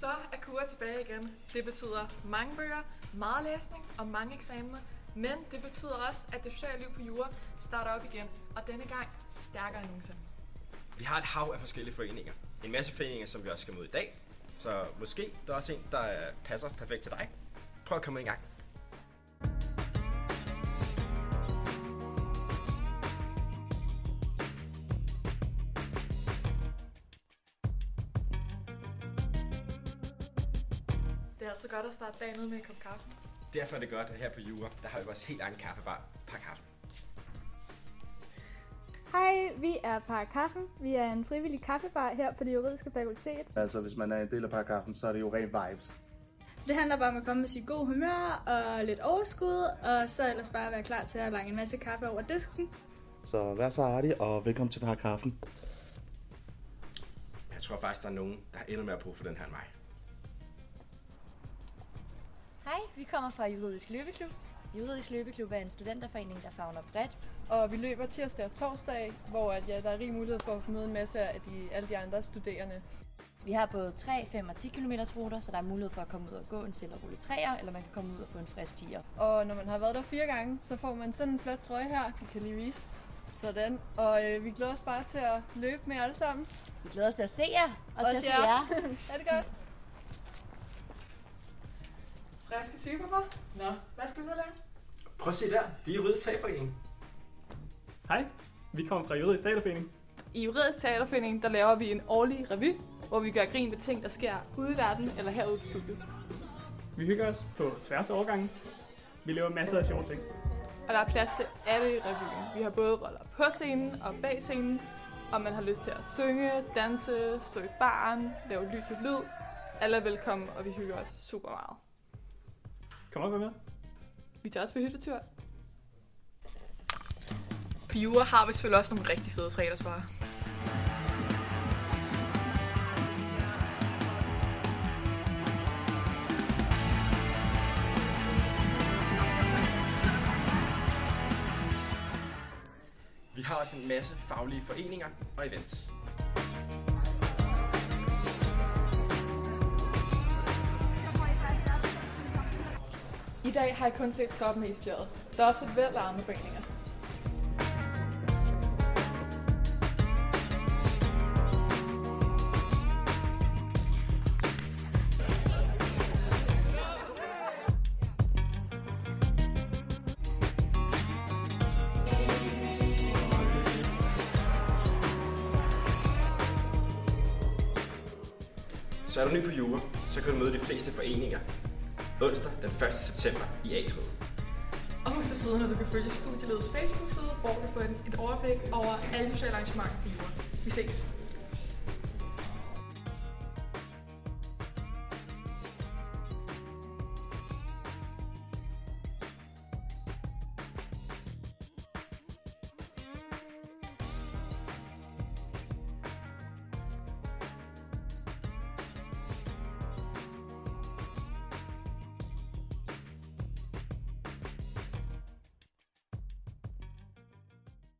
Så er Kura tilbage igen. Det betyder mange bøger, meget læsning og mange eksamener. Men det betyder også, at det sociale liv på jura starter op igen, og denne gang stærkere end nogensinde. Vi har et hav af forskellige foreninger. En masse foreninger, som vi også skal mod i dag. Så måske der er også en, der passer perfekt til dig. Prøv at komme i gang. Det er altså godt at starte dagen ud med en kop kaffe. Derfor er det godt, at her på Jura, der har vi vores helt egen kaffebar. Par kaffe. Hej, vi er Par Kaffen. Vi er en frivillig kaffebar her på det juridiske fakultet. Altså, hvis man er en del af paragrafen, så er det jo ren vibes. Det handler bare om at komme med sit gode humør og lidt overskud, og så ellers bare være klar til at lange en masse kaffe over disken. Så vær så artig, og velkommen til paragrafen. Jeg tror faktisk, der er nogen, der har endnu mere brug for den her end mig. Hej, vi kommer fra Juridisk Løbeklub. Juridisk Løbeklub er en studenterforening, der fagner bredt. Og vi løber tirsdag og torsdag, hvor at, ja, der er rig mulighed for at møde en masse af de, alle de andre studerende. Vi har både 3, 5 og 10 km ruter, så der er mulighed for at komme ud og gå en stille og rolig træer, eller man kan komme ud og få en frisk tiger. Og når man har været der fire gange, så får man sådan en flot trøje her, vi kan lige vise. Sådan. Og øh, vi glæder os bare til at løbe med alle sammen. Vi glæder os til at se jer, og Også til at se jer. jer. Er det godt? Friske typer på? Nå, hvad skal vi nu lave? Prøv at se der. Det er Juridisk Teaterforening. Hej, vi kommer fra Juridisk Teaterforening. I Juridisk Teaterforening, der laver vi en årlig revy, hvor vi gør grin med ting, der sker ude i verden eller herude på studiet. Vi hygger os på tværs af årgangen. Vi laver masser af sjove ting. Og der er plads til alle i revyen. Vi har både roller på scenen og bag scenen, og man har lyst til at synge, danse, stå i baren, lave lys og lyd. Alle er velkommen, og vi hygger os super meget. Kom op med. Vi tager også på hyttetur. På Jura har vi selvfølgelig også nogle rigtig fede fredagsbarer. Vi har også en masse faglige foreninger og events. I dag har jeg kun set toppen af isbjerget. Der er også et væld af andre foreninger. Så er du ny på Jura, så kan du møde de fleste foreninger. Onsdag den 1. september i A-triet. Og husk desuden, at du kan følge Studieledets Facebook-side, hvor du får et overblik over alle de sociale arrangementer i Vi ses!